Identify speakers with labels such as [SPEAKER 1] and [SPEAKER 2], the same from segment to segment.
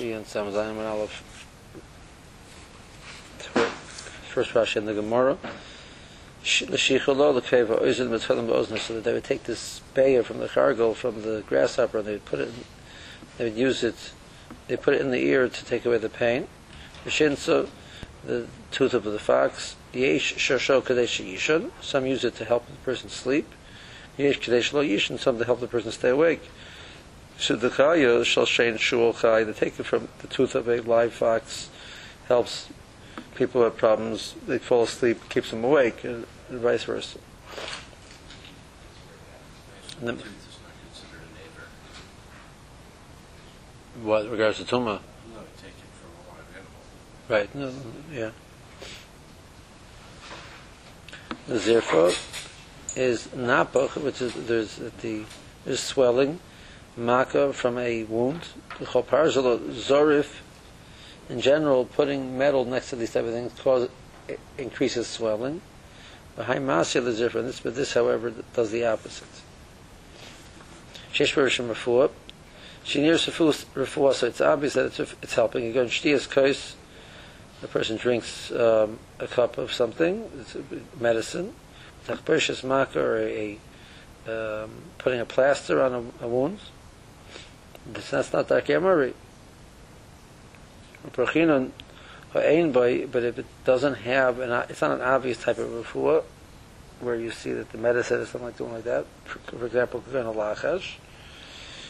[SPEAKER 1] Rashi and Sam Zayin and Aleph. First Rashi in the Gemara. L'shicholo l'keva oizin mitzalim ba'ozna, so that they would take this bayer from the cargo, from the grasshopper, and they would put it, in, they would use it, they put it in the ear to take away the pain. L'shinso, the tooth of the fox. Yesh shosho kadesh yishon, some use it to help the person sleep. Yesh kadesh lo yishon, some to help the person stay awake. Shudakaya shall shein shul chai, they take it from the tooth of a live fox, helps people who have problems, they fall asleep, keeps them awake, and, and vice versa. And then, what regards to Tuma?
[SPEAKER 2] No, take it from a live animal.
[SPEAKER 1] Right, no, yeah. The zirfo is napach, which is there's the there's swelling, maka from a wound. The zorif, in general, putting metal next to these type of things cause increases swelling. Masya the zirfo, this but this, however, does the opposite. Shesh verishim refuah. She nears refuah, so it's obvious that it's it's helping. Again, shtiyas kos the person drinks um, a cup of something, it's medicine, tachpershis maka, or a, um, putting a plaster on a, a wound, that's not dark yamari. Prachinon, but if it doesn't have, an, it's not an obvious type of refuah, where you see that the medicine is something like doing like that, for, example, kugan alachash,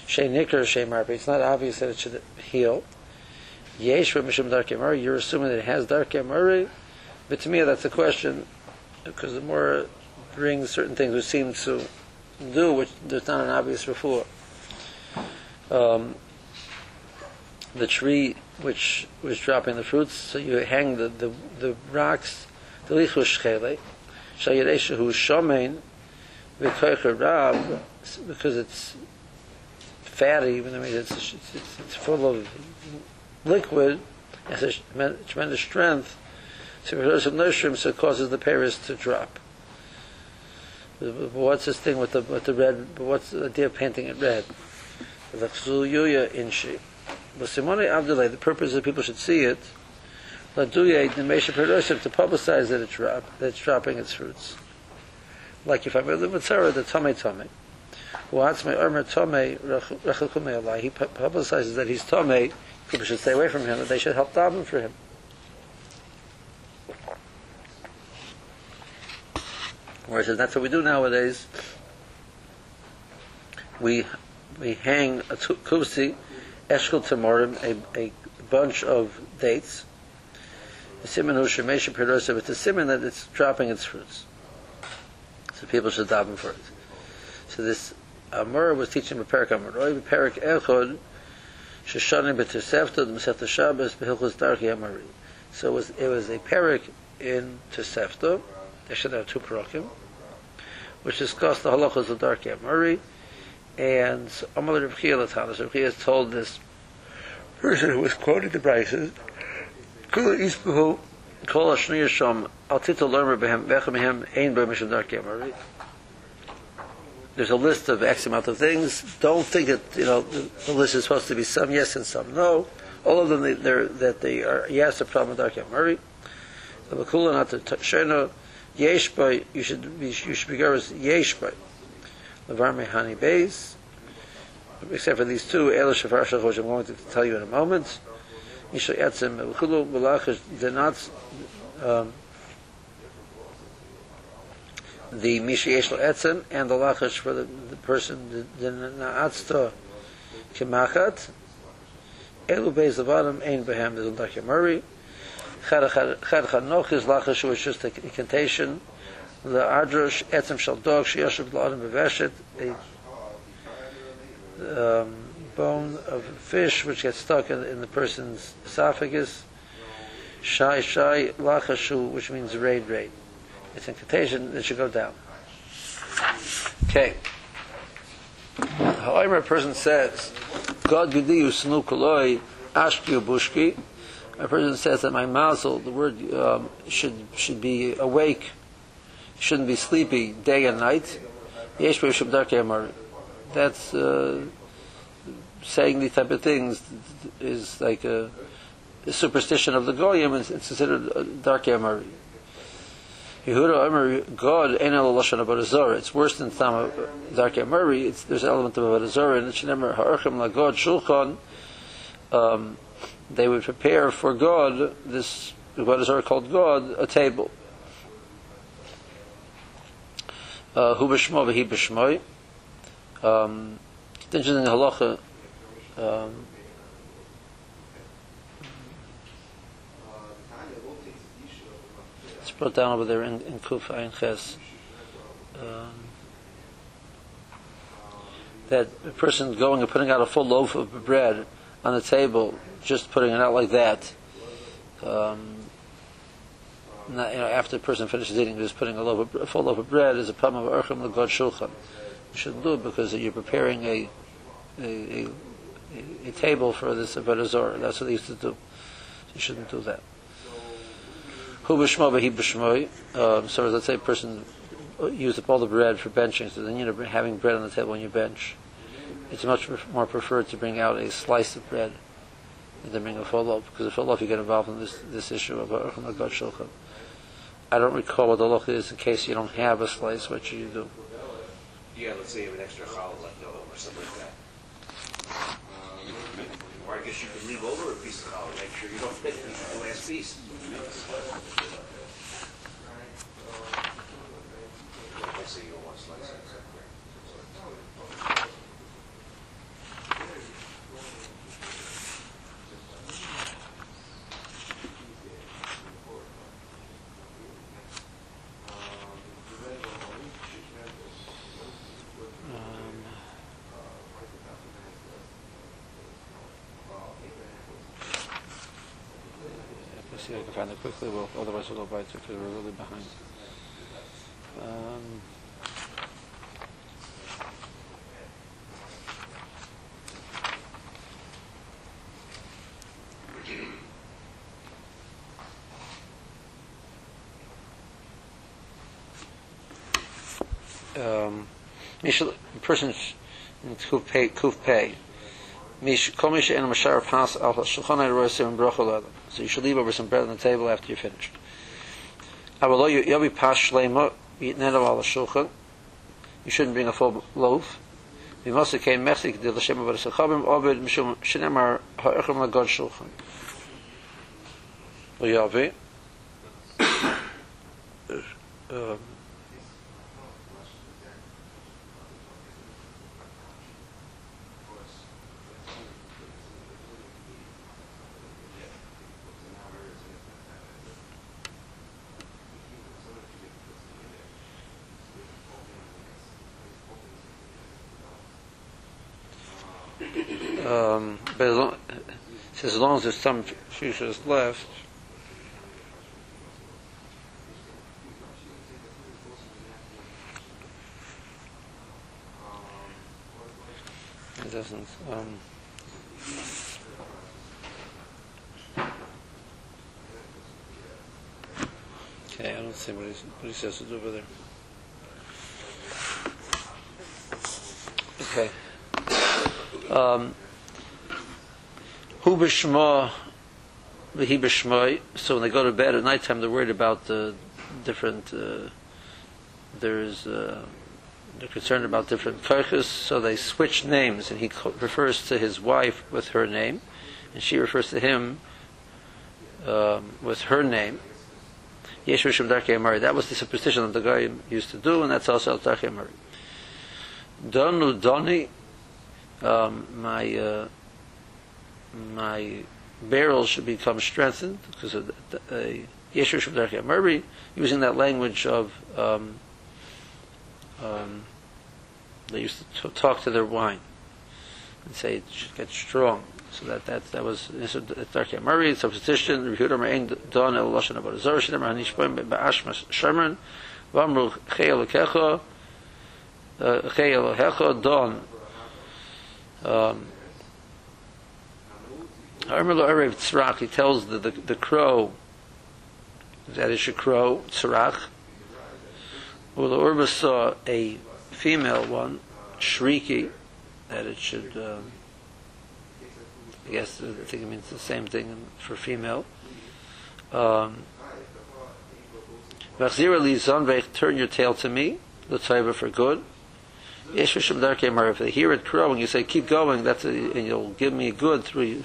[SPEAKER 1] shei shei marpe, it's not obvious that it should heal, Yesh Mishum Dark Yamari, you're assuming that it has Dark Yamari, but to me that's a question, because the more brings certain things which seem to do, which there's not an obvious refuah. Um, the tree which was dropping the fruits, so you hang the, the, the rocks, the lichush chele, shayireshahu shomein, v'koicha rab, because it's fatty, even mean it's, it's, it's full of liquid has a tremendous strength, so there's some nursery, so it causes the pears to drop. What's this thing with the with the red? What's the idea of painting it red? The chzuyuya inshi. But Simone Abdullah, the purpose is that people should see it. Laduya the Mesha Perosif to publicize that it's drop, that it's dropping its fruits. Like if I live with Sarah, the tome tome. What's my armor tome rachel Allah? He publicizes that he's tome people should stay away from him, and they should help daven for him. Whereas that's what we do nowadays. We we hang a kusi, eshkel tamorim, a, a bunch of dates. The simon hu shemesha perosa, it's a simon that it's dropping its fruits. So people should daven for it. So this Amur was teaching a parak Amur. Parak Echod, Shoshanim b'Tosefta, the Masechta Shabbos, b'Hilchus Darki Amari. So it was, it was a parak in Tosefta, there should have two parakim, which discussed the halachas of Darki Amari, and Amal Rav Chia Latanas, Rav Chia told this person who was quoting the Brises, Kula Kol Al Tito Lermer Behem, Bechem Behem, Ein Behem there's a list of X amount of things. Don't think that you know the, the list is supposed to be some yes and some no. All of them they, they're, that they are yes a problem with Dark Murray. The Makula not to Sheno Yesh you should be you should be Yesh by Levar Mehani Beis. Except for these two, Ela Shafar Shach, which I'm going to tell you in a moment. Yisha Etzim Makulu Malachish they're not um, the Mishiesh Etzem and the Lachash for the, the person, the Na'atzta Kimachat. Elu Beis Lavadim Ein Behem, a Dr. Murray. Chad Chanoch is Lachash, which is just a incantation. The Adrosh Etzem Shal Dog, Shiyashav Ladim Beveshet, a um, bone of fish which gets stuck in, in the person's esophagus. Shai Shai Lachashu, which means raid raid it's in incantation, it should go down. Okay. However, a person says, God Gudi Usnu Koloi Ashki Bushki, a person says that my mazel, the word um, should should be awake, shouldn't be sleepy day and night. That's uh, saying these type of things is like a, a superstition of the goyim it's considered dark emari. Yehuda Omer God el lashon about Azor. It's worse than Tam dark emari. It's there's an element of about Azor and it's never ha'archem la God shulchan. Um, they would prepare for God this what is called God a table. Uh, Hu b'shmo v'hi. Um, it's interesting in halacha. Um, it's brought down over there in, in Kuf Ayin Ches. Um, that a person going and putting out a full loaf of bread on the table, just putting it out like that, um, not, you know, after the person finishes eating, just putting a, loaf of, a full loaf of bread is a problem of Urchim Lagod Shulchan. You shouldn't do it because you're preparing a a, a, a table for this Avodah That's what they used to do. You shouldn't do that. Hu. Um, so let's say a person used up all the bread for benching, so then you know having bread on the table when you bench. It's much more preferred to bring out a slice of bread than to bring a full loaf, because a full loaf you get involved in this this issue of Lagod Shulchan. I don't recall what the loch is in case you don't have a slice. What should you do?
[SPEAKER 3] Yeah, let's say you have an extra challah left over or something like that. Um, or I guess you could leave over a piece of challah, make sure you don't finish the last piece. I say you want to slice it.
[SPEAKER 1] Um, let's see if I find it quickly. Well, otherwise we'll go by it because we're really behind. Um, um, Mishal, the person in kuf pay, kuf pay. Mish, kol mish en mashar pas al shulchan ha'rosim and bracha l'adam. So you should leave over some bread on the table after you're finished. Avalo yobi pas shlema yitnen al shulchan. You shouldn't bring a full loaf. We must have came mechzik de l'shem avad sechabim obed mishum shenemar ha'echem lagod shulchan. Yavi. Um, um, but as long, as long as there's some fuchsias left, it doesn't. Um, okay, I don't see what, he's, what he says to do over there. Okay. Um. So when they go to bed at nighttime, they're worried about the different. Uh, there's uh, they're concerned about different koiches, so they switch names, and he refers to his wife with her name, and she refers to him um, with her name. That was the superstition that the guy used to do, and that's also Amari. Donu Doni, um, my uh, my barrel should become strengthened because of a Yeshua Shabdarki Merbi, using that language of um, um, they used to talk to their wine and say it should get strong. So that that that was Darki Murray substitution. Rehuda Ma'in Don El Lashon About Zor Shinem Hanish Poim Ba'ashmas Sherman Vamru Chayel Kecho Chayel Hecho Don um, he tells the, the, the crow that it should crow, Tzrach. Ula Urba saw a female one, Shriki, that it should um, I guess I think it means the same thing for female. Um, turn your tail to me, the l'tzayva for good. Yesh v'shem darkei they hear it crowing, you say, keep going, that's a, and you'll give me good through,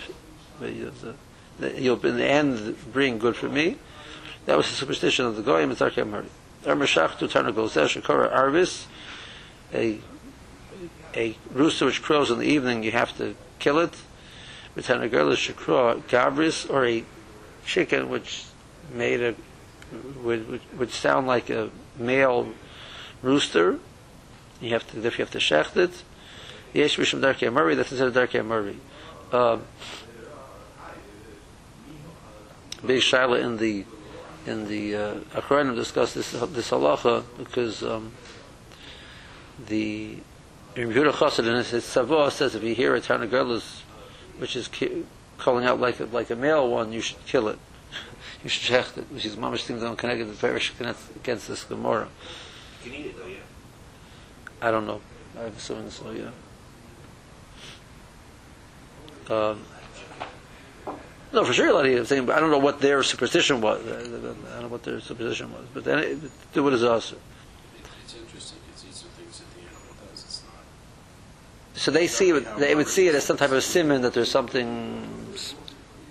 [SPEAKER 1] you'll in the end bring good for me. That was the superstition of the Goyim, it's darkei shekora arvis, a, a rooster which crows in the evening, you have to kill it. V'tarnagol shekora gabris, or a chicken which made a would, would, would sound like a male rooster. You have to, if you have to shecht it. Yesh mishum darkei murray, that's instead of darkei murray. Um, Big Shaila in the in the uh, Achronim discussed this this halacha because um, the Yehuda Chassid in his Savoah says if you hear a Tarnagelis which is ki- calling out like a, like a male one, you should kill it. you should shecht it, which is mamish things don't connect the parish against this Gemara.
[SPEAKER 3] You can eat it though, yeah.
[SPEAKER 1] I don't know. I'm assuming so, yeah. Um, no, for sure, a lot of saying, but I don't know what their superstition was. I don't know what their superstition was, but then it, do what is also.
[SPEAKER 2] It's interesting, because these are things that the animal does, it's not
[SPEAKER 1] So they see it, they would see it as some type of simon that there's something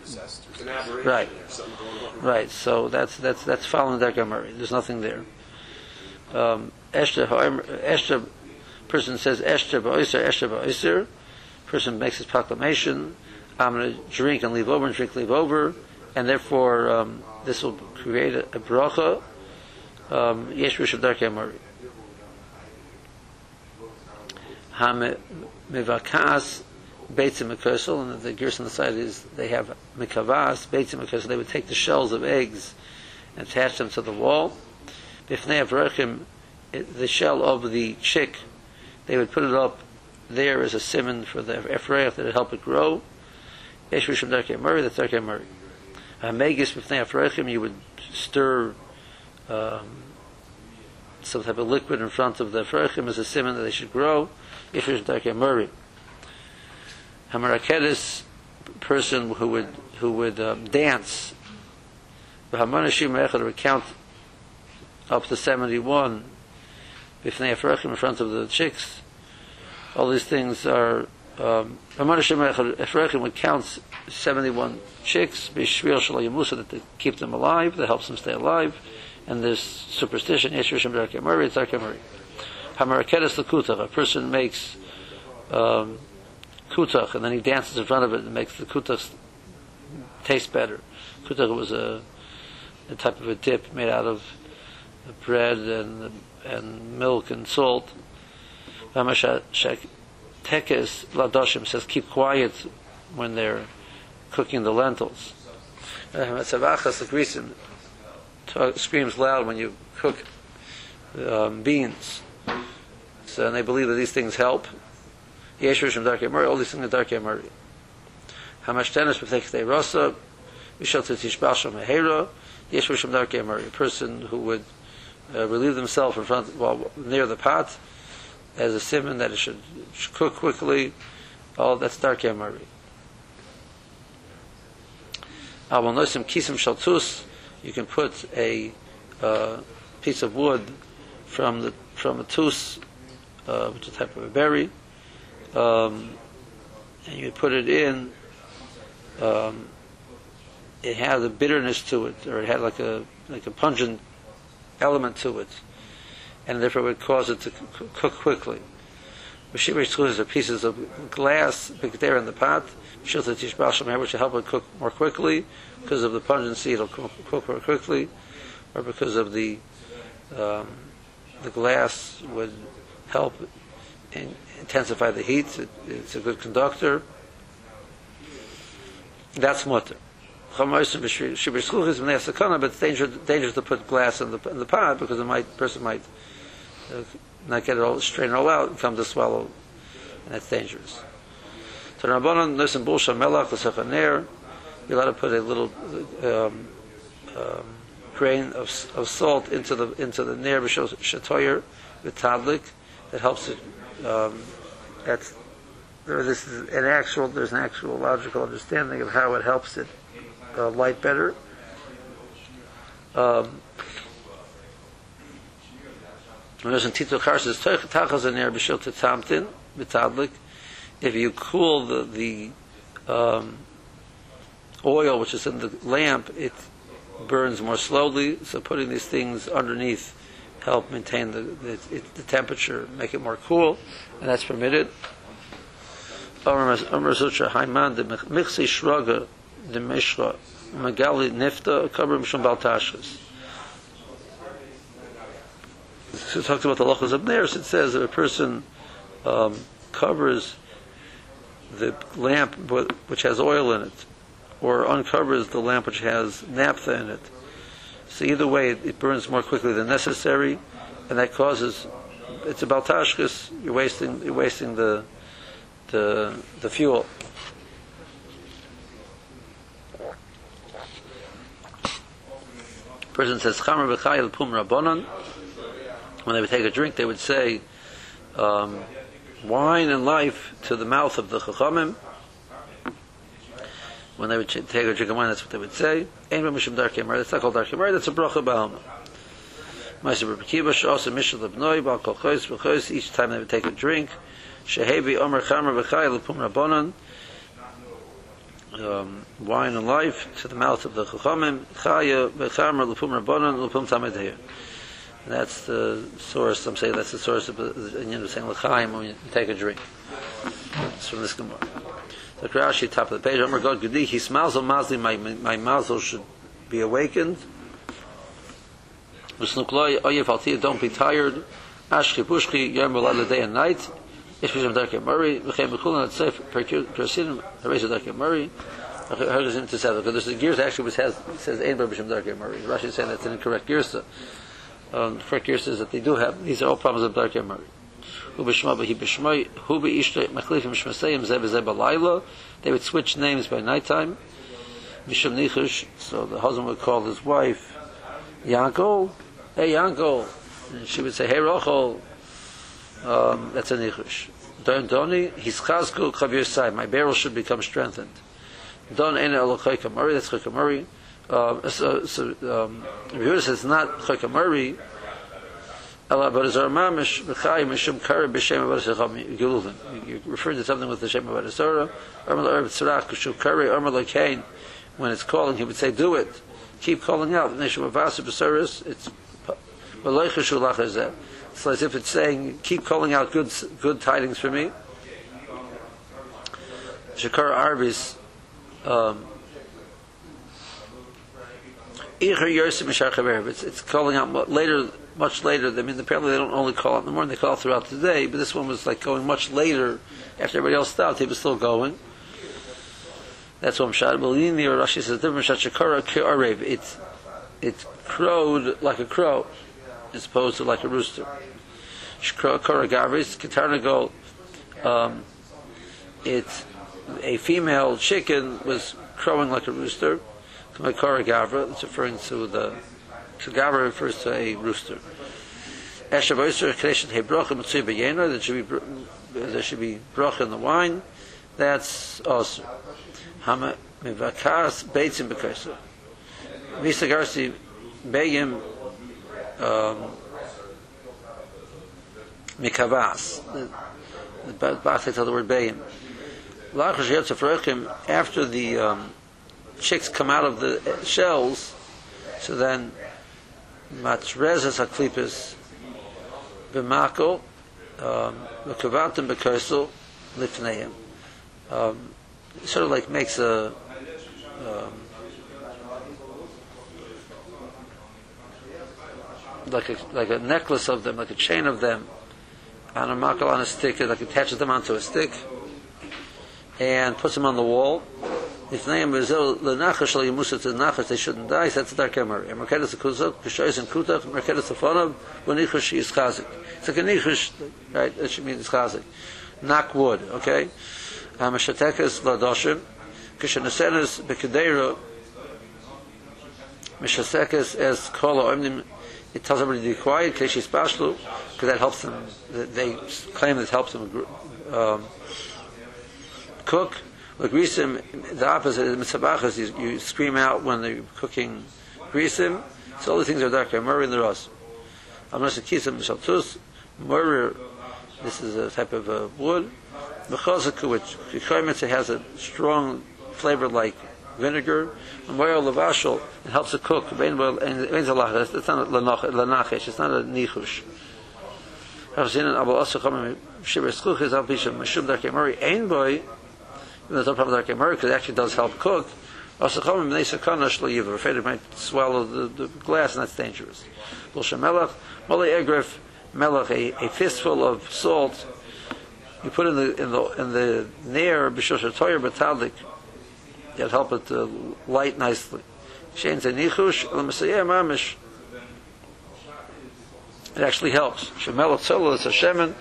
[SPEAKER 2] possessed
[SPEAKER 3] It's
[SPEAKER 2] or
[SPEAKER 3] an
[SPEAKER 2] something.
[SPEAKER 3] aberration.
[SPEAKER 1] Right.
[SPEAKER 3] Something
[SPEAKER 1] right. So that's that's that's following the Murray. There's nothing there. Um, However, Esther, person says Esther ba'oser, Esther ba'oser. Person makes his proclamation. I'm going to drink and leave over and drink leave over, and therefore um, this will create a, a bracha. Um, Yesh Rishon Darkei Murray. Hamivakas Beitzim Mekosel, and the gears on the side is they have Mekavas, Beitzim Mekosel, they would take the shells of eggs and attach them to the wall. Bifnei Avrechim, it- the shell of the chick, they would put it up there as a simon for the Ephraim that would help it grow. Yesh Rishon Darkei Murray, that's Darkei Murray. Hamegis Bifnei Avrechim, you would stir um, some type of liquid in front of the Ephraim as a simon that they should grow. Yesh Rishon Darkei Murray. Hamaraketis person who would who would um, dance. The Hamanashim Echad would count up to seventy one. Bifnei Ephraim in front of the chicks. All these things are. Um, Hamanashim Echad Ephraim would count seventy one chicks. Bishvil Shalayamusa that to keep them alive. That helps them stay alive. And there's superstition. Yeshua Darkei Murray. It's Murray. Hamaraketis Lakutach. A person makes. Um, kutach, and then he dances in front of it and makes the kutach taste better. Kutach was a, a type of a dip made out of bread and and milk and salt. Tekes Ladoshim says keep quiet when they're cooking the lentils. Tzavachas the Grisim screams loud when you cook um, beans. So and they believe that these things help. Yesh Rishon Darkei Murray, all these things are Darkei Murray. Hamashtenis B'Tech Tei Rasa, Mishal Shom Mehera, Yesh Rishon Darkei Murray, a person who would uh, relieve themselves in front, well, near the pot, as a simon that it should, should cook quickly, all that's dark Nosim Kisim Shaltus, you can put a uh, piece of wood from the from a tus, uh, which is a type of a berry, um, and you put it in, um, it had a bitterness to it, or it had like a like a pungent element to it, and therefore would cause it to cook quickly. Mashiach screws are pieces of glass there in the pot, shilta tishbal which will help it cook more quickly because of the pungency. It'll cook, cook more quickly, or because of the um, the glass would help in, intensify the heat. It, it's a good conductor. That's mutter. But it's dangerous, dangerous to put glass in the in the pot because the might person might uh, not get it all strain it all out and come to swallow, and that's dangerous. So Rabbanon listen bulsha melach l'sechaner. You're allowed to put a little um, um, grain of of salt into the into the ner b'shatoyer v'tadlik that helps it. Um, that's there this is an actual there's an actual logical understanding of how it helps it uh, light better. Um. If you cool the the um, oil which is in the lamp, it burns more slowly. So putting these things underneath help maintain the the, the temperature, make it more cool, and that's permitted. The Mishra Magali Nifta Kabrim Mishum Baltashas. So it talks about the lachas there. So it says that a person um, covers the lamp which has oil in it, or uncovers the lamp which has naphtha in it. So either way, it, it burns more quickly than necessary, and that causes it's a baltashkas. You're wasting you're wasting the the the fuel. Person says chamer v'chayil pum rabbanon. When they would take a drink, they would say um, wine and life to the mouth of the chachamim. When they would take a drink of wine, that's what they would say. Ein b'mishim darkei. That's not called darkei. That's a bracha b'alma. Ma'aser b'kiva she'asa mishal lebnoi b'al kol chos v'chos. Each time they would take a drink. Shehevi omer chamer v'chayil pum rabbanon. Um, wine and life to the mouth of the chachamim. Chaya v'chamer l'pum rabbanon l'pum tamid That's the source. I'm saying that's the source of the Indian of saying l'chaim when you take a drink. It's from this Gemara. The Rashi, top of the page. Omer God Gedi, he smiles on Mazli, my my mazel should be awakened. V'snukloi oyev don't be tired. Ashki pushki yom v'layla day and night. Ish v'shem darkei murray. V'chem b'chulan atzef persinim hareza darkei murray. How does it say that? Because a gears actually which has says ein b'shem darkei murray. Rashi is saying that's an incorrect gears. Um, the correct gears is that they do have. These are all problems of darkei murray. Hu b'shma b'hi b'shmoi, hu b'ishta machlifim shmasayim zeh v'zeh b'layla. They would switch names by nighttime. Misham nichush, so the husband would call his wife Yankel, hey Yankel, and she would say, hey Rochel, um, that's a nichush. Don Doni, his chazku chavir sai, my barrel should become strengthened. Don ene alochai kamari, that's chakamari. Um, so, so um, says it's not chakamari, Allah, but as Mamish B'chai Mishum Kara B'Shem Zecham Giluvin. You refer to something with the Shem Avodah Zorah. Amar Tzarach L'Kain. When it's calling, he would say, "Do it. Keep calling out." Neshama Vasa B'Soros. It's V'Loichashu Lachazeh. It's as if it's saying, "Keep calling out good good tidings for me." Shakar Arvis. Um, it's, it's calling out later, much later. I mean, apparently they don't only call out in the morning; they call out throughout the day. But this one was like going much later after everybody else stopped. He was still going. That's what Mshad Belini or Rashi says different Shakara Arev. It it crowed like a crow, as opposed to like a rooster. Shakara Gavris Katarnago. Um, it a female chicken was crowing like a rooster. Makara Gavra, it's referring to the so refers to a rooster. There should be there should be brocha in the wine. That's also Hama Mivakas Beitzim B'Kaiser. Misa Garsi Begim um, Mikavas. The, the Bach takes out the word Yetzer after the um, chicks come out of the shells, so then matrezes aklipis b'mako mekavatim b'kaisel lifneim. Um, Sort of like makes a um, like a like a necklace of them, like a chain of them, on a makal on a stick, like attaches them onto a stick, and puts them on the wall. If name is lenachash shel yimusa to nachash, they shouldn't die. That's a dark emer. Merkedes akuzak, kushoyis and kutach, merkedes afonav, v'nichash is chazik. It's like a nichash, right? That should mean it's chazik. Knock wood, okay? Um, Amashatekas ladoshim, kishanesenes bekedera, mishasekes as kol oimnim, it tells everybody to be quiet, because that helps them, they claim this helps them um, cook. Like grisim, the opposite is mitzabachas. You, you scream out when they're cooking grisim. So all the things are darker. Murray in the ros. Amnas kisim shaltus. Murray. This is a type of uh, wood. Mechazaku, which has a strong flavor like vinegar. Moil levashal, it helps to cook. It's not a lanachish. It's not a nichush. Seen it. Abel also coming shiver schluch is al bisham mishum darkei murray ein boy. Darkei murray because it actually does help cook. Also coming bnei sakana shlo yiva. Afraid it might swallow the, the glass and that's dangerous. Bul shemelach molei egref melach a, a fistful of salt. You put in the in the in the near b'shosha toyer b'talik that help it to light nicely. Shein zenichush l'masayeh mamish. It actually helps. Shemelach tzolol is a shemen.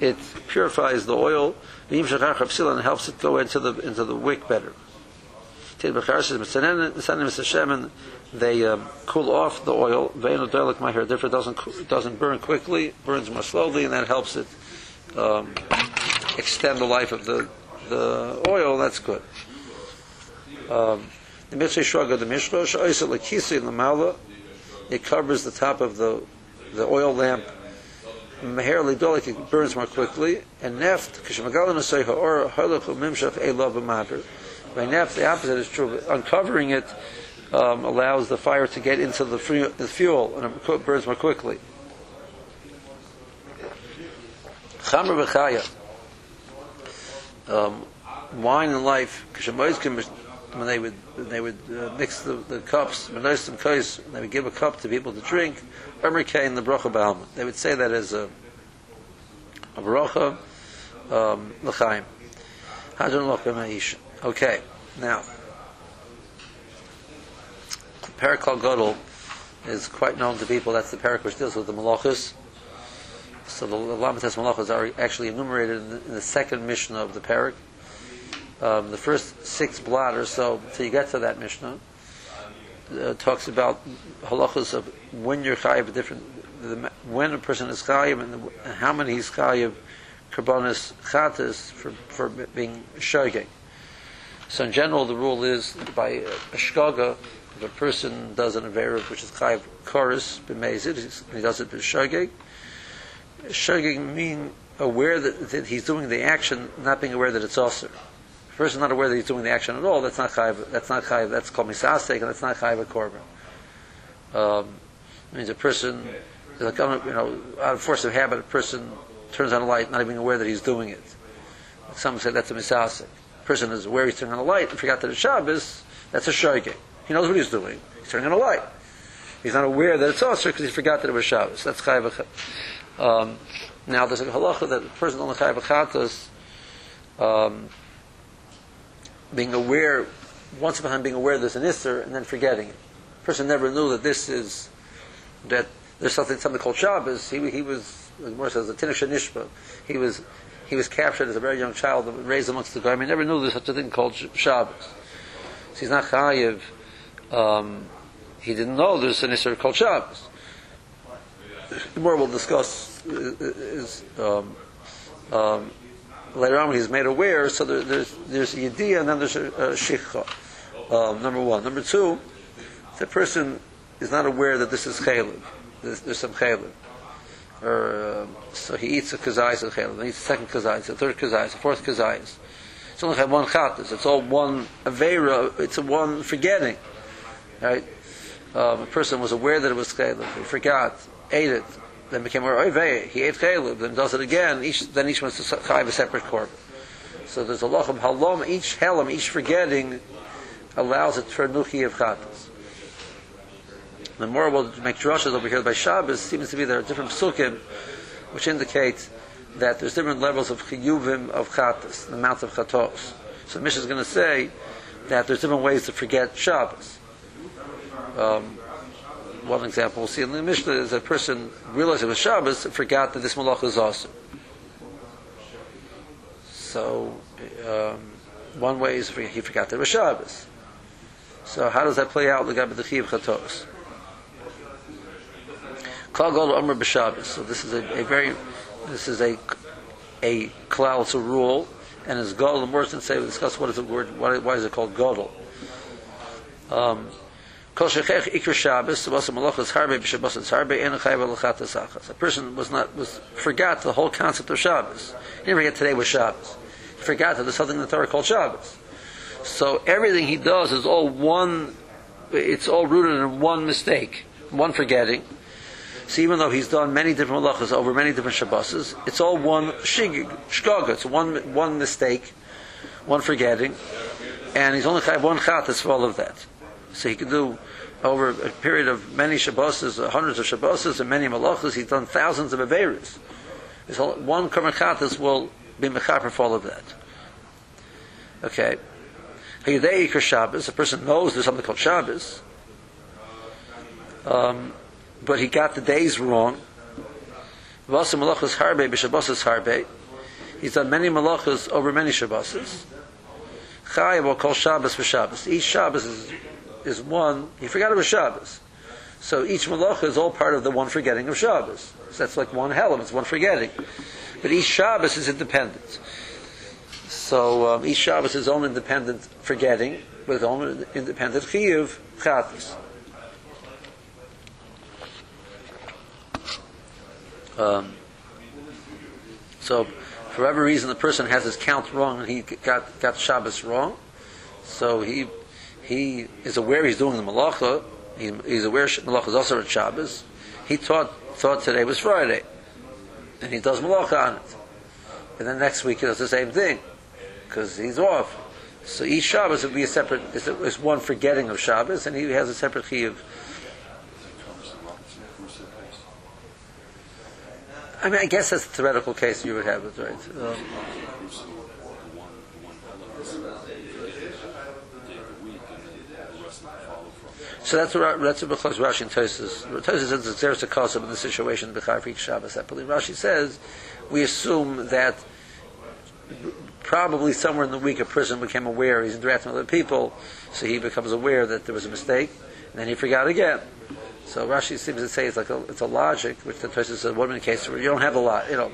[SPEAKER 1] It purifies the oil. V'im shachar chapsil and helps it go into the into the wick better. Tid b'char says misanen misanen misashemen. They um, cool off the oil. Ve'enu delik my hair different doesn't doesn't burn quickly, burns more slowly, and that helps it um, extend the life of the the oil. That's good. Um, the mitzvah shraga the mishlosh oisa lekisi in the mala. It covers the top of the the oil lamp. Meher lidolik it burns more quickly. And neft kishmagalan asayha or halach mimshach elav b'maver. By neft the opposite is true. Uncovering it um, allows the fire to get into the, fuel and it burns more quickly. V'chaya. Um, wine and life. Kishamoyzkim when they would when they would uh, mix the, the cups, menosim kais, they would give a cup to people to drink. Emerkein the bracha b'alma. They would say that as a a bracha um, l'chaim. Hadron loch b'maish. Okay, now Perikal Gadol is quite known to people. That's the parak which deals with the malachas. So the Lamates malachas are actually enumerated in the, in the second mission of the parak um, the first six blot or so, until you get to that Mishnah, uh, talks about halachas of when you're chayiv, different, the, when a person is chayiv and, and how many he's chayiv, karbonis chatas for, for being shogeg. So in general, the rule is by a shkaga, if a person does an avera which is chayiv chorus b'mezid, he does it b'shogeg. Shogeg mean aware that, that he's doing the action, not being aware that it's also is not aware that he's doing the action at all, that's not chayiv, that's not chayiv, that's called misasek, and that's not chayiv a korban. Um, means a person, like, you know, out of force of habit, a person turns on a light, not even aware that he's doing it. Some say that's a misasek. Person is aware he's turning on a light and forgot that it's Shabbos, that's a shogeg. He knows what he's doing. He's turning on a light. He's not aware that it's also because he forgot that it was Shabbos. That's chayiv um, Now, there's a halacha that a person on the chayiv um, being aware, once upon a time being aware there's an Isser and then forgetting it. The person never knew that this is, that there's something, something called Shabbos. He, he was, like Morris says, a Tinish Nishba. He was, he was captured as a very young child, raised amongst the Goyim. He never knew there's such a thing called Shabbos. So he's not Chayiv. Um, he didn't know there's an Isser called Shabbos. The more we'll discuss is, um, um, later on he's made aware, so there, there's there's a and then there's a, shikha. Um, number one. Number two, the person is not aware that this is chaylev. There's, there's some chaylev. Or, um, so he eats a kazayis of chaylev, he eats a second kazayis, a third kazayis, a fourth kazayis. It's only one chatas. It's all one avera. It's a one forgetting. Right? Um, a person was aware that it was chaylev. He forgot, ate it, then became oivei, he ate chalub, then does it again, each, then each wants to chayiv a separate korban. So there's a lochem halom, each helam, each forgetting allows it for nuchi of chatas. The more we'll make drushes over here by Shabbos, seems to be there are different psukim which indicate that there's different levels of chiyuvim of chatas, the amount of chatos. So Mishnah is going to say that there's different ways to forget Shabbos. Um, one example we'll see in the Mishnah is a person realized it was Shabbos and forgot that this malach is awesome. So, um, one way is he forgot that it was Shabbos. So, how does that play out? The the Chiv Chatos. Amr B'Shabbos. So, this is a, a very, this is a a klal, it's a rule, and as. The more than say we discuss what is the word, why, why is it called Godel. Um, Kol shechech ikr Shabbos, was a malachas harbe b'Shabbos it's harbe en chayv alachatas achas. A person was not was forgot the whole concept of Shabbos. He didn't forget today was Shabbos. He forgot that there's something in the Torah called Shabbos. So everything he does is all one. It's all rooted in one mistake, one forgetting. So even though he's done many different malachas over many different Shabboses, it's all one shigig, shgaga. It's one one mistake, one forgetting, and he's only have one chatas for all of that. So he can do over a period of many Shabboses, uh, hundreds of Shabboses, and many malachas. He's done thousands of averis. His one korban chatas will be mechaper for all of that. Okay. Iker Shabbos, a person knows there's something called Shabbos, um, but he got the days wrong. Vasa malachas harbe b'Shabbos harbe. He's done many malachas over many Shabboses. Chayav will call Shabbos for Shabbos. Each Shabbos is, is one. He forgot it was Shabbos. So each malacha is all part of the one forgetting of Shabbos. So that's like one hell it's one forgetting. But each Shabbos is independent. So um, each Shabbos is own independent forgetting, with own independent chiyuv chatas. Um, so, for whatever reason, the person has his count wrong and he got got Shabbos wrong. So he he is aware he's doing the malacha. He, he's aware malacha is also at Shabbos. He thought thought today was Friday, and he does malacha on it. And then next week he does the same thing because he's off. So each Shabbos would be a separate. It's one forgetting of Shabbos, and he has a separate chiyuv. I mean, I guess that's a theoretical case you would have right? Um, so that's what that's what Rashi and Tosis Tosis says it's there's a cause in the situation b'char for each Shabbos. I believe Rashi says we assume that probably somewhere in the week a person became aware he's interacting with other people, so he becomes aware that there was a mistake, and then he forgot again. So Rashi seems to say it's like a, it's a logic, which the Tosis says, what in case where you don't have a lot, you know.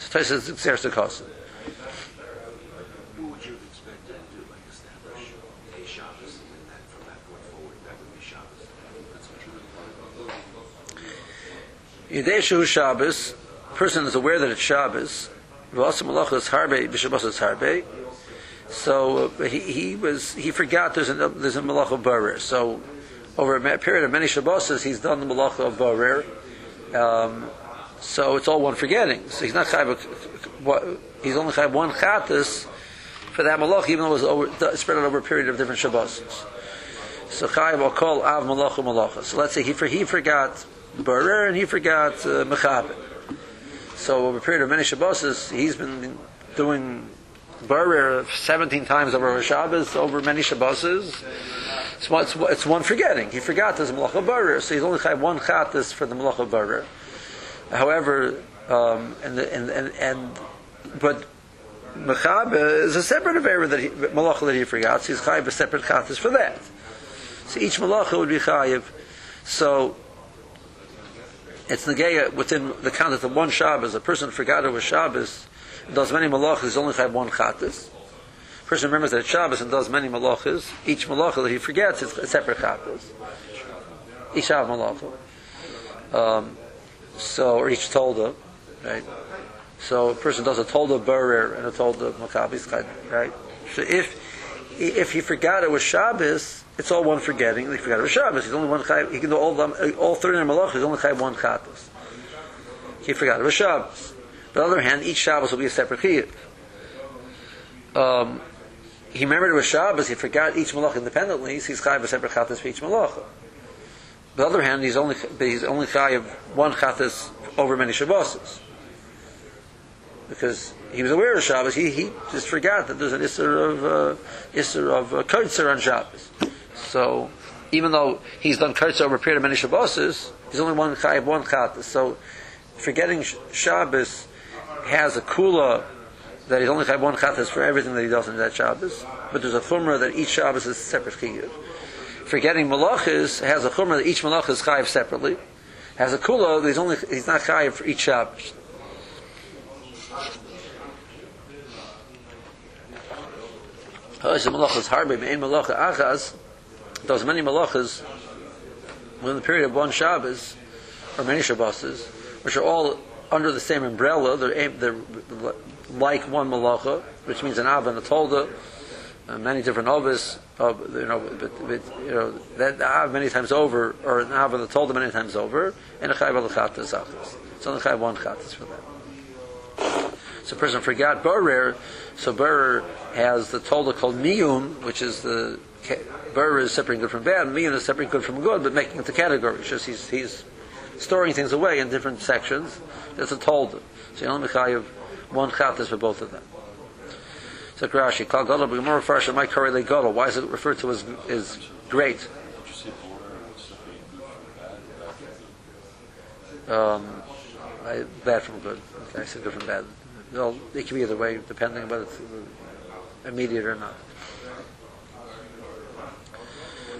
[SPEAKER 1] So Tosis says, there's the cause.
[SPEAKER 3] What would you expect to do, like establish a Shabbos, and then that, from that point forward, that would be Shabbos?
[SPEAKER 1] Yidei Shu Shabbos, person is aware that it's Shabbos, V'asa malachas harbe b'shabbos harbe. So uh, he, he was he forgot there's a there's a malacha of barer. So over a period of many shabbos, he's done the malacha of barer. Um, so it's all one forgetting. So he's not chayv. He's only chayv one chatas for that malacha, even though it was over, spread out over a period of different shabbos. So chayv will call av malacha malacha. So let's say he for, he forgot barer and he forgot uh. So over a period of many Shabbos, he's been doing Barer 17 times over Shabbos, over many Shabbos. It's, it's, it's one forgetting. He forgot there's Malacha Barer, so he's only had one Chattis for the Malacha Barer. However, um, and, and, and, and, but Mechabe is a separate affair that he, Malacha that he forgot, so he's Chayiv a separate Chattis for that. So each Malacha would be Chayiv. So it's negeya within the context of one Shabbos. A person forgot it was Shabbos, does many malachas, only have one chatas. Person remembers that it's Shabbos and does many malachas. Each malacha that he forgets is a separate chatas. Each have malacha. Um, so, or each tolda, right? So a person does a tolda burer and a tolda makabis, right? So if if he forgot it was Shabbos, it's all one forgetting. He forgot was Shabbos. He's only one chayv. He can do all all thirty nine malach. He's only chayv one chatos. He forgot was Shabbos. But on the other hand, each Shabbos will be a separate chiyuv. Um, he remembered it was Shabbos. He forgot each malach independently. He's chayv a separate chatos for each malach. On the other hand, he's only he's only chayiv one chatas over many Shabbos. Because he was aware of Shabbos, he, he just forgot that there's an Isser of uh, Isser of uh, on Shabbos. So even though he's done Kurtzer over a period of many Shabbos, he's only one Chayiv, one Chatas. So forgetting Shabbos has a kula that he's only Chayiv one Chatas for everything that he does in that Shabbos, but there's a chumrah that each Shabbos is a separate Chiyuv. Forgetting Malachis has a chumrah that each Malach is Chayiv separately, has a kula that he's only he's not Chayiv for each Shabbos. Oh, Ha'osim malachas harbe me'en malacha achas. Those many malachas within the period of one Shabbos, or many Shabboses, which are all under the same umbrella. They're, they're like one malacha, which means an av and a tolda, uh, many different ovis, uh, you know, but, but, you know, that av many times over, or an av and a tolda many times over, and a chayv al chatas achas. So only chayv one chatas for that. So person forgot borer, so borer has the tolda called miyun, which is the borer is separating good from bad, miyun is separating good from good, but making it the category. It's just he's, he's storing things away in different sections. That's a tolda. So you only chayav one chatas for both of them. So Rashi, called gadol, more fresh my correlate gadol. Why is it referred to as as great? Um, I, bad from good. Okay, I said good from bad. Well, it can be either way, depending on whether it's immediate or not.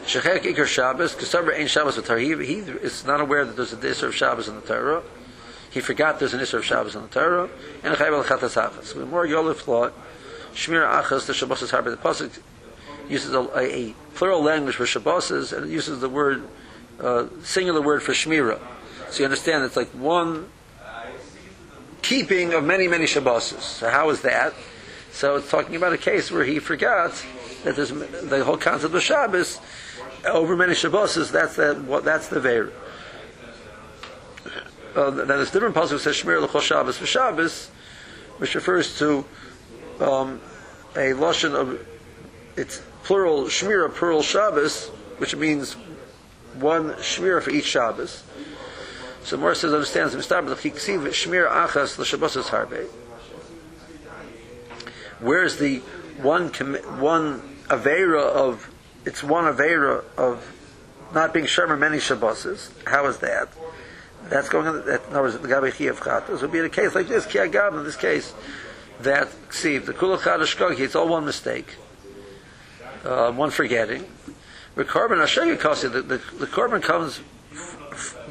[SPEAKER 1] Shechek Iker Shabbos, Kesaber Ein Shabbos Torah. He, he is not aware that there's a Isser of Shabbos in the Torah. He forgot there's an Isser of Shabbos in the Torah. And Chayv al-Chatas Achas. With more Yolif thought, Shmir Achas, the Shabbos is hard, the Pasuk uses a, a, a plural language for Shabbos, and it uses the word, uh, singular word for Shmira. So you understand, it's like one keeping of many, many Shabbos. So how is that? So it's talking about a case where he forgot that there's the whole concept of Shabbos over many Shabbos. That's the what that's the ver. Uh, then there's different pasuk says Shmir l'chol Shabbos for Shabbos, which refers to um, a lashon of it's plural Shmira plural Shabbos, which means one Shmira for each Shabbos. So Morris says understands Shmir Achas l'Shabbos Harbe. Where's the one commi- one avera of it's one avera of not being shomer many Shabboses? How is that? That's going on. That, in other words, the Gabi Chiyav Chatas would be in a case like this. Kiyagav in this case, that Ksiv the Kula Chadash Kogi, it's all one mistake, uh, one forgetting. The korban Ashayikosi, the the the korban comes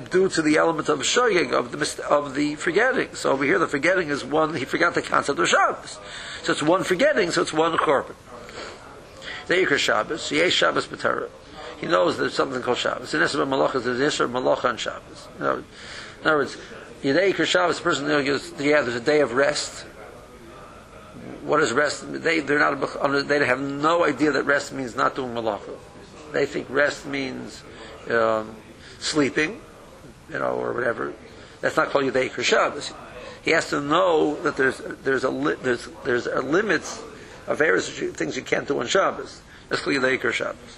[SPEAKER 1] due to the element of shoying of the of the forgetting. So over here, the forgetting is one. He forgot the concept of Shabbos, so it's one forgetting. So it's one korban. The Iker Shabbos, Yesh Shabbos B'Torah. He knows there's something called Shabbos. In Esra Malacha, there's Esra Malacha on Shabbos. In other, words, Yedei Iker Shabbos, the person know, yeah, there's a day of rest. What is rest? They they're not they have no idea that rest means not doing malacha. They think rest means um, sleeping, you know, or whatever. That's not called Yudei Shabbos. He has to know that there's there's a there's there's a limits of various things you can't do on Shabbos. That's called Yudei Shabbos.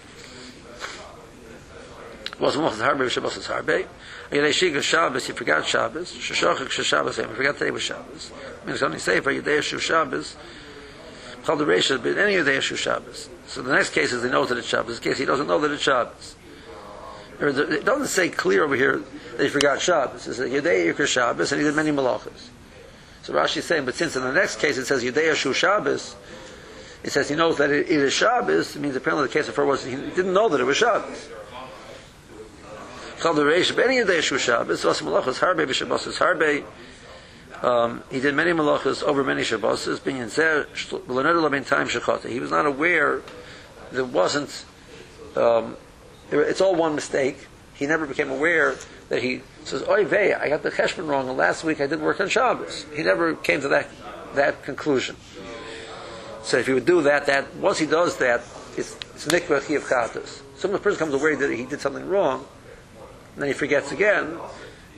[SPEAKER 1] Was Mochas Harbe Shabbos is Harbe. Yudei Shiga Shabbos, he forgot Shabbos. Shoshachik Shabbos, he forgot today was Shabbos. I mean, it's only safe for Yudei Shu Shabbos. Called the Resha, but any Yudei Shu Shabbos. So the next case is he knows that it's Shabbos. This case he doesn't know that it's Shabbos. The- It doesn't say clear over here that he forgot Shabbos. It says Yudei Yikr Shabbos, and he did many malachas. So Rashi is saying, but since in the next case it says Yudei Shu Shabbos, it says he knows that it, it is Shabbos, it means apparently the case before was he didn't know that it was Shabbos. Um, he did many malachas over many Shabbos. Binyan Zer, L'neder Lo Ben Time Shechata. He was not aware there wasn't um, it's all one mistake. He never became aware that he says, "Oy vey, I got the cheshbon wrong, last week I didn't work on Shabbos." He never came to that that conclusion. So if he would do that, that once he does that, it's it's nikva chiyav chatas. Some the person comes aware that he did something wrong, and then he forgets again.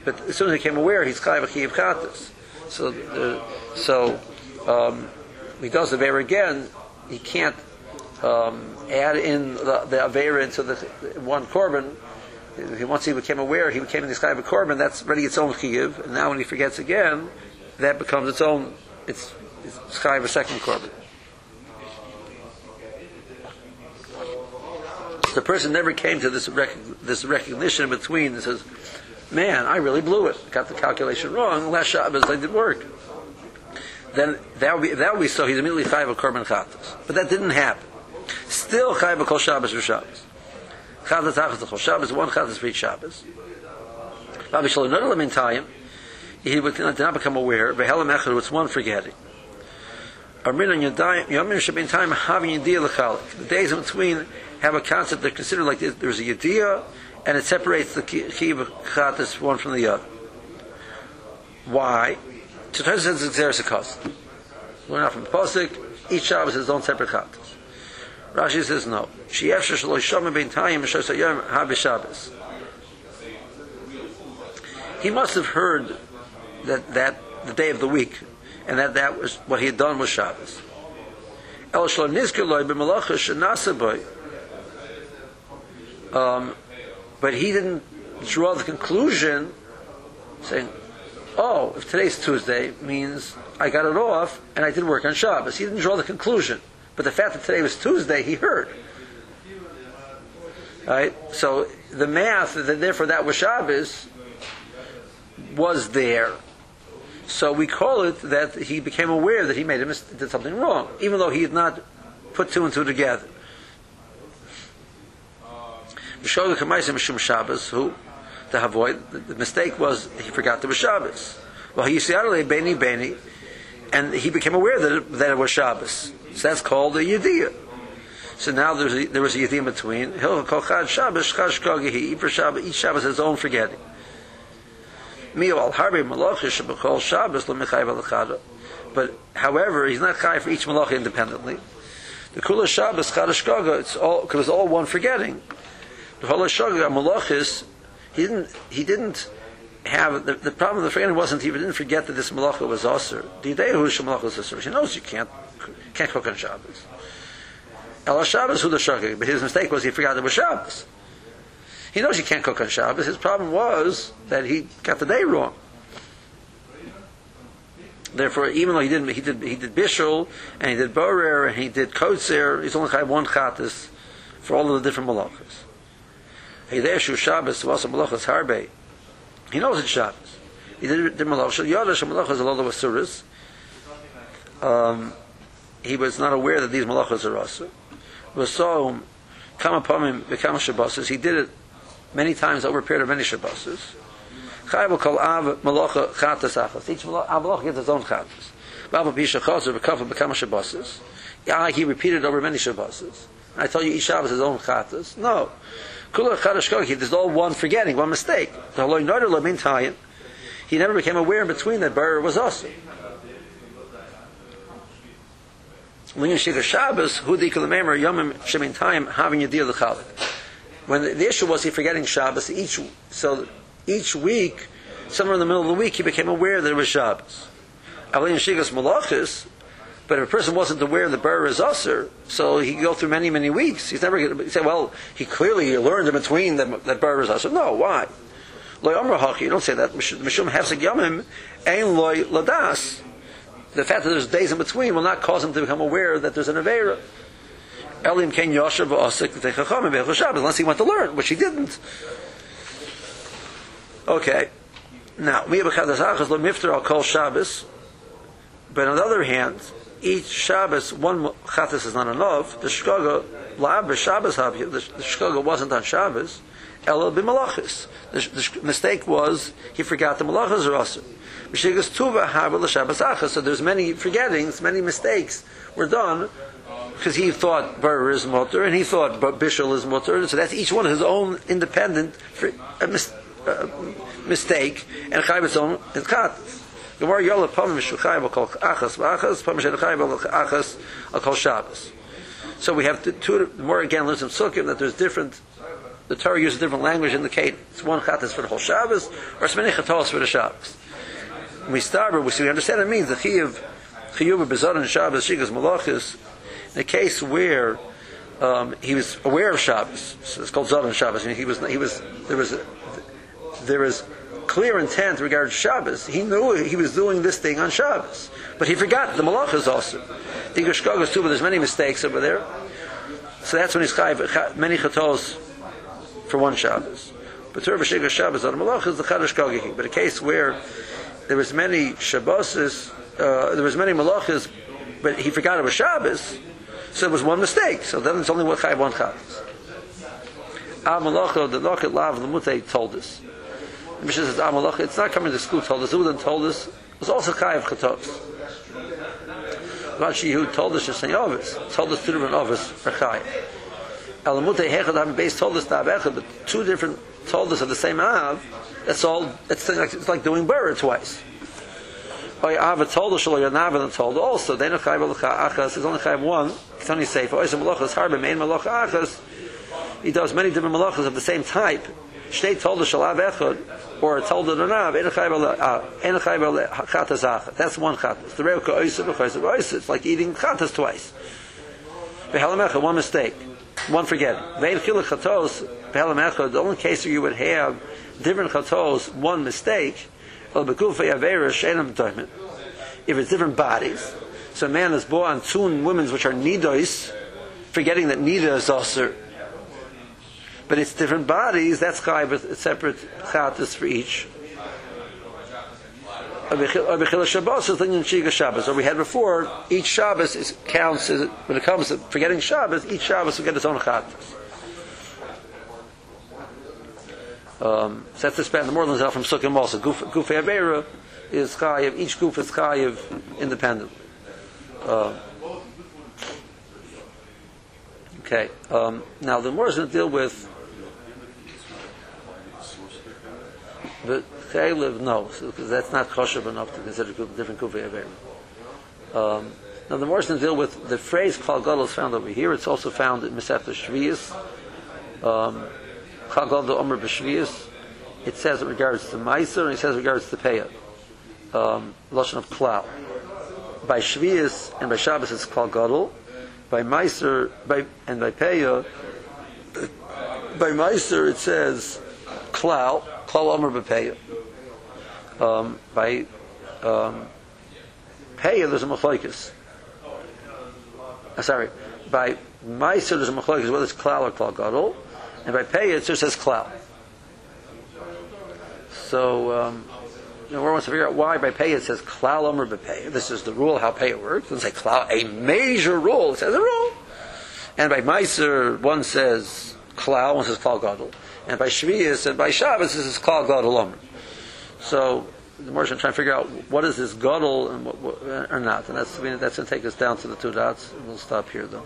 [SPEAKER 1] But as soon as he became aware, he's chayav chiyav chatas. So the, so um, he does the ver again. He can't um, add in the, the Avera into the one korban. Once he became aware, he became in this kind of a korban, that's already its own chiyuv. And now when he forgets again, that becomes its own, it's, it's of a second korban. The person never came to this, rec- this recognition between and says, man, I really blew it. Got the calculation wrong. Last Shabbos I did work. Then that would be, that would be so. He's immediately chayav a korban chatas. But that didn't happen. Still chayav a kol Shabbos for Shabbos. Chatas achas kol Shabbos. One chatas for each Shabbos. Rabbi Shalom not in time. He did not become aware. Vehelam echad. It's one forgetting. Amrin Yadayim, Yomim Shabin time having Yediyah L'chalik. The days in between have a concept they're considered like this. there's a Yediyah, and it separates the Chiv Chatas one from the other. Why? So Tosfos says it's Xeris Akos. Learn out from Pasuk, each Shabbos has its own separate Chatas. Rashi says no. She'efsha shalo yishama bein tayim shos hayom ha b'Shabbos. He must have heard that that the day of the week, and that that was what he had done was Shabbos. El boy. Um, but he didn't draw the conclusion saying, oh, if today's Tuesday means I got it off and I did work on Shabbos. He didn't draw the conclusion. But the fact that today was Tuesday, he heard. Right? So the math, that therefore that was Shabbos, was there. So we call it that he became aware that he made a mis- did something wrong, even though he had not put two and two together. V'shoga kamaisa mishum Shabbos, who to avoid the, the mistake was he forgot there was Shabbos. Well, he to beni beni, and he became aware that it, that it was Shabbos. So that's called a yediyah. So now there's a, there was a yediyah between. He'll call chad Shabbos chad shkogi. Each Shabbos, each Shabbos has his own forgetting. Al harbi malachish shebechol Shabbos lemechayv alachada. But however, he's not chai for each malacha independently. The kula Shabbos chad shkoga. It's all because it's all one forgetting. Malachis. He didn't. He didn't have the, the problem. The forgetting wasn't he didn't forget that this malacha was aser. The day who malacha was aser. He knows you can't can't cook on Shabbos. El Shabbos who the shogeg, but his mistake was he forgot it was Shabbos. He knows you can't cook on Shabbos. His problem was that he got the day wrong. Therefore, even though he didn't, he did he did bishul and he did borer and he did kotzer, he's only had one chatas for all of the different malachas. He there shu Shabbos a malachas harbe. He knows it's Shabbos. He did the malachas. Yodash malachas a lot of asuras. Um, he was not aware that these malachas are asa. So come upon him become shabbos. He did it many times over a period of many shabbos. Chayv will call av malacha chatas achas. Each malacha gets his own chatas. Baba pisha chaser bekafa become shabbos. Yeah, he repeated over many shabbos. I tell you, each Shabbos his own chatas. No. Kula. There's all one forgetting, one mistake. The He never became aware in between that bar was also. Shikha Shabbos, the having a deal Chalik. When the, the, issue was he forgetting Shabbos each so each week, somewhere in the middle of the week, he became aware that it was Shabbos. But if a person wasn't aware the bar is usher, so he could go through many, many weeks. He's never going to say, well, he clearly learned in between that, that bar is usher. No, why? You don't say that. The fact that there's days in between will not cause him to become aware that there's an Avera. Unless he went to learn, which he didn't. Okay. Now, we have a Chadazachas Lo Mifter Al Kol Shabbos, but on the other hand, each Shabbos, one Chatas is not enough. The Shkoga, La'ab Shabbos the, the wasn't on Shabbos, Elo B'malachis. The, the mistake was, he forgot the Malachas are also. B'shigas tuva havel l'shabbos achas. So there's many forgettings, many mistakes were done because he thought Burr is mutter and he thought Bishul is mutter. So that's each one his own independent uh, mis- uh, mistake and chayv its own kat. Gemara yola pam mishuchayv kol achas v'achas pam mishuchayv achas kol Shabbos. So we have two. More again learns in Sukkim that there's different. The Torah uses different language in the cadence. One chatas for the whole Shabbos, or many chatos for the Shabbos when we start, we see we understand it means the chiyuv chiyuv bezod and Shabbos shigas malachis. In a case where um, he was aware of Shabbos, so it's called zod and Shabbos. I mean, he was he was there was a, there was clear intent regarding Shabbos. He knew he was doing this thing on Shabbos, but he forgot the malachas also. The Geshkogas too, but there's many mistakes over there. So that's when he's many chatos for one Shabbos. But Torah B'Shigas Shabbos on malachas the chadash. But a case where there was many Shabboses, uh, there was many malachas, but he forgot it was Shabbos, so it was one mistake. So then it's only one chayv, one Shabbos. Al malacha, the lav, the mutay told us. The Mishnah says, Al malacha, it's not coming to school told us, Udan told us, was also chayv chatos. Rashi who told us to say Ovis, told us do an Ovis for Chai. Elamute Hechad Am base told us to have but two different told us of the same Av, that's all, it's like, it's like doing Burr twice. Or Av told us, or Nav and told also, then a Chai Malacha Achas, is only Chai one, it's only safe, Oisa Malachas Harbe, Main Malacha Achas, he does many different malachas of the same type. Shtei told the shalav echad, or told the nav, en chayv chatas achat. That's one chatas. The reuka oisa b'chayis oisa. It's like eating chatas twice. Behalamecha, one mistake, one forgetting. Vein chiluk chatos, behalamecha, the only case where you would have different chatos, one mistake, el bekufa yavera shenam toimet. If it's different bodies, so a man is born on two women which are nidos, forgetting that nida is also but it's different bodies, that's it's separate chatas for each. Or Shabbos is shiga Shabbos. We had before, each Shabbos is, counts as, when it comes to forgetting Shabbos, each Shabbos will get its own chatas. Um, so that's the span. The more than from Sukkim also. Gufei Avera is chayiv. Each goof is chayiv independently. Uh, okay. Um, now the more is going to deal with But Chaylev, no, because that's not kosher enough to consider different kufay averim. Um, now the more to deal with the phrase Klal Gadol is found over here. It's also found in Masechta Shviyas. Um, Klal Gadol Omer B'Shviyas. It says in regards to Meiser and it says in regards to Peah. Um, Lashon of klal. By Shviyas and by Shabbos it's Kal Gadol. By Meiser by, and by Peah, by Meiser it says Klau. Klal Omer b'Peya. Um, by um, Peya, there's a machlokes. Uh, sorry, by Meiser there's a machlokes whether it's Klal or Klal Gadol, and by Peya it just says Klal. So um, know, one wants to figure out why by Peya it says Klal Omer b'Peya. This is the rule how Peya works. It doesn't Klal, a major rule. It says a rule. And by Meiser one says Klal, one says Klal Gadol and by Shvius and by Shabbos this is called Gadol Omer. So the more trying to figure out what is this Gadol and what, what, or not, and that's that's going to take us down to the two dots. We'll stop here though.